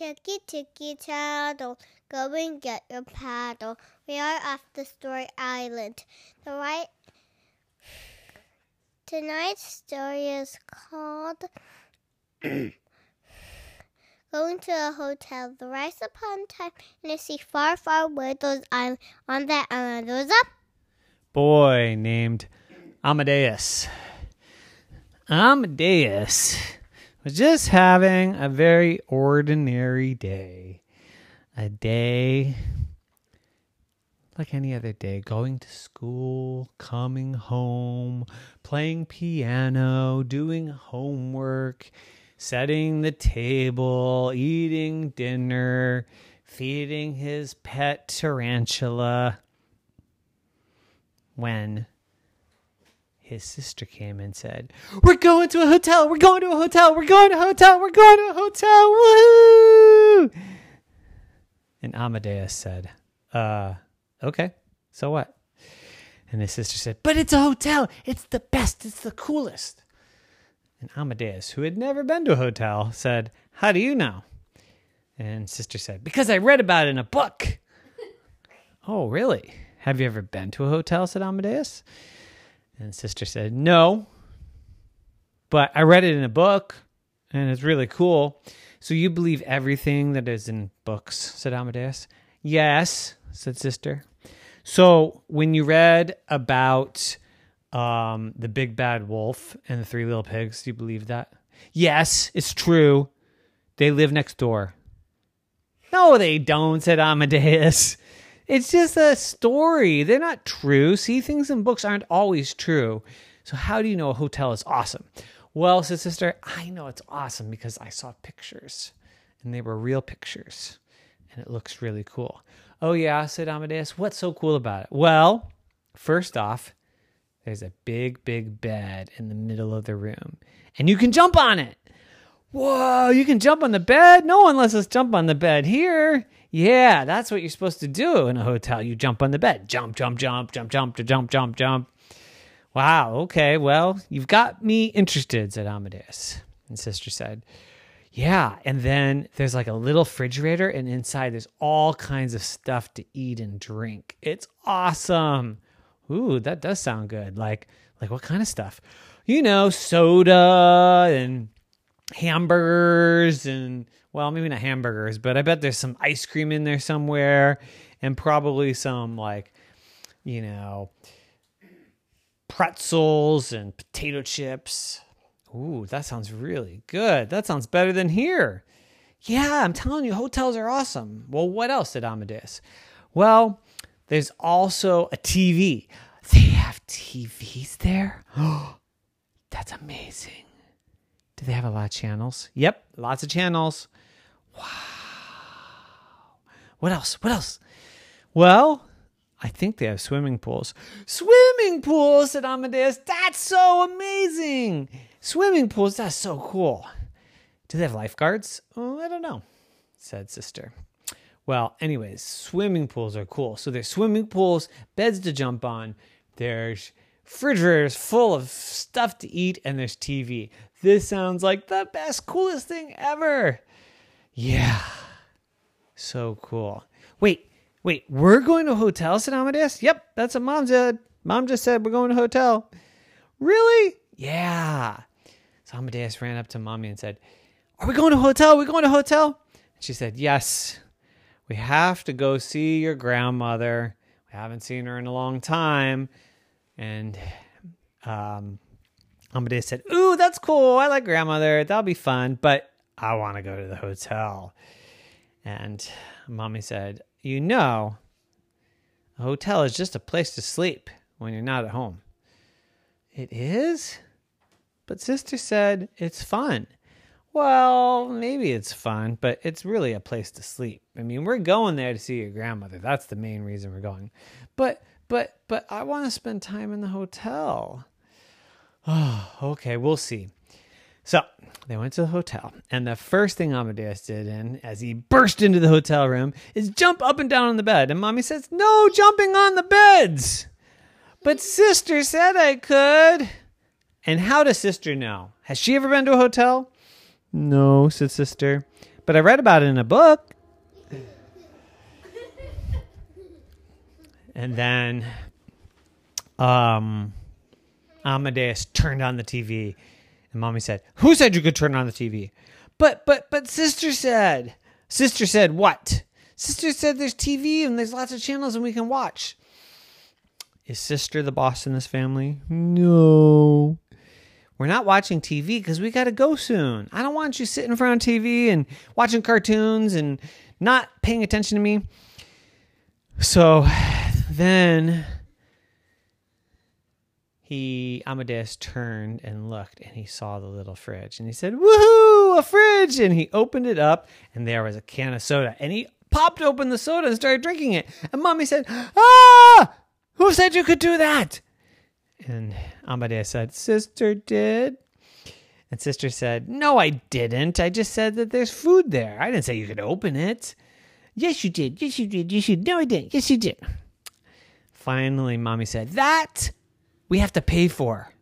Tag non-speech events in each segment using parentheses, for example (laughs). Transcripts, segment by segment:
Ticky, ticky, tattle, go and get your paddle. We are off the story island. The right tonight's story is called (coughs) Going to a Hotel. The rise upon time and I see far, far away those islands on that island. There was a boy named Amadeus. Amadeus was just having a very ordinary day. A day like any other day, going to school, coming home, playing piano, doing homework, setting the table, eating dinner, feeding his pet tarantula. When his sister came and said, We're going to a hotel, we're going to a hotel, we're going to a hotel, we're going to a hotel, woohoo! And Amadeus said, Uh, okay, so what? And his sister said, But it's a hotel, it's the best, it's the coolest. And Amadeus, who had never been to a hotel, said, How do you know? And sister said, Because I read about it in a book. (laughs) oh, really? Have you ever been to a hotel? said Amadeus. And sister said, No, but I read it in a book and it's really cool. So you believe everything that is in books? said Amadeus. Yes, said sister. So when you read about um, the big bad wolf and the three little pigs, do you believe that? Yes, it's true. They live next door. No, they don't, said Amadeus. It's just a story. They're not true. See, things in books aren't always true. So, how do you know a hotel is awesome? Well, said sister, I know it's awesome because I saw pictures and they were real pictures and it looks really cool. Oh, yeah, said Amadeus. What's so cool about it? Well, first off, there's a big, big bed in the middle of the room and you can jump on it. Whoa, you can jump on the bed? No one lets us jump on the bed here. Yeah, that's what you're supposed to do in a hotel. You jump on the bed. Jump, jump, jump, jump, jump, jump, jump, jump. Wow, okay, well, you've got me interested, said Amadeus. And sister said, Yeah. And then there's like a little refrigerator, and inside there's all kinds of stuff to eat and drink. It's awesome. Ooh, that does sound good. Like, like what kind of stuff? You know, soda and hamburgers and well, maybe not hamburgers, but I bet there's some ice cream in there somewhere and probably some like, you know, pretzels and potato chips. Ooh, that sounds really good. That sounds better than here. Yeah, I'm telling you, hotels are awesome. Well, what else did Amadeus? Well, there's also a TV. They have TVs there? (gasps) That's amazing. Do they have a lot of channels? Yep, lots of channels. Wow. What else? What else? Well, I think they have swimming pools. Swimming pools, said Amadeus. That's so amazing. Swimming pools, that's so cool. Do they have lifeguards? Oh, I don't know, said sister. Well, anyways, swimming pools are cool. So there's swimming pools, beds to jump on, there's refrigerators full of stuff to eat, and there's TV. This sounds like the best, coolest thing ever. Yeah. So cool. Wait, wait, we're going to hotel, said Amadeus? Yep, that's what mom said. Mom just said we're going to hotel. Really? Yeah. So Amadeus ran up to mommy and said, Are we going to hotel? Are we going to hotel? And she said, Yes. We have to go see your grandmother. We haven't seen her in a long time. And um, Amadeus said, Ooh, that's cool. I like grandmother. That'll be fun. But I want to go to the hotel. And mommy said, You know, a hotel is just a place to sleep when you're not at home. It is? But sister said it's fun. Well, maybe it's fun, but it's really a place to sleep. I mean, we're going there to see your grandmother. That's the main reason we're going. But, but, but I want to spend time in the hotel. Oh, (sighs) okay, we'll see. So they went to the hotel, and the first thing Amadeus did, and as he burst into the hotel room, is jump up and down on the bed. And mommy says, No jumping on the beds. But sister said I could. And how does sister know? Has she ever been to a hotel? No, said sister. but I read about it in a book. And then um, Amadeus turned on the TV, and mommy said, Who said you could turn on the TV? But, but, but sister said, Sister said, What? Sister said there's TV and there's lots of channels and we can watch. Is sister the boss in this family? No. We're not watching TV because we got to go soon. I don't want you sitting in front of TV and watching cartoons and not paying attention to me. So then he Amadeus turned and looked and he saw the little fridge and he said, Woohoo, a fridge! And he opened it up and there was a can of soda. And he popped open the soda and started drinking it. And mommy said, Ah! Who said you could do that? And Amadeus said, Sister did. And sister said, No, I didn't. I just said that there's food there. I didn't say you could open it. Yes, you did. Yes, you did. Yes, you did. No, I didn't. Yes, you did. Finally, mommy said, That we have to pay for.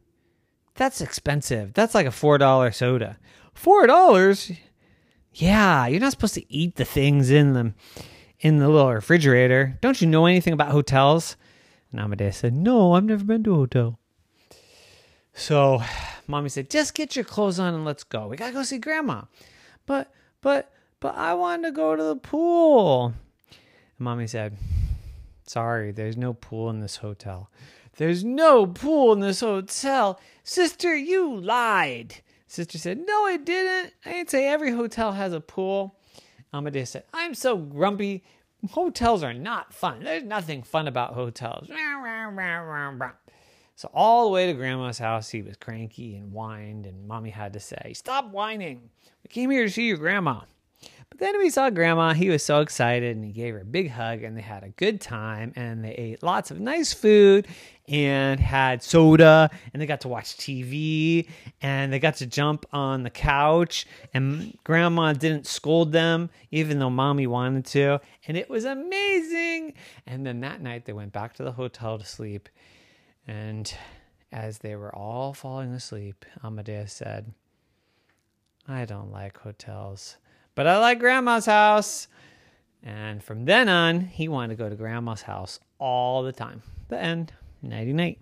That's expensive. That's like a $4 soda. $4? Yeah, you're not supposed to eat the things in the in the little refrigerator. Don't you know anything about hotels? And Amadeus said, No, I've never been to a hotel. So mommy said, Just get your clothes on and let's go. We gotta go see grandma. But but but I want to go to the pool. And mommy said, Sorry, there's no pool in this hotel. There's no pool in this hotel. Sister, you lied. Sister said, No, I didn't. I didn't say every hotel has a pool. Amadeus said, I'm so grumpy. Hotels are not fun. There's nothing fun about hotels. So, all the way to grandma's house, he was cranky and whined, and mommy had to say, Stop whining. We came here to see your grandma. But then we saw grandma, he was so excited and he gave her a big hug and they had a good time and they ate lots of nice food and had soda and they got to watch TV and they got to jump on the couch and grandma didn't scold them even though mommy wanted to and it was amazing. And then that night they went back to the hotel to sleep and as they were all falling asleep, Amadeus said, I don't like hotels but I like grandma's house. And from then on, he wanted to go to grandma's house all the time. The end. Nighty night.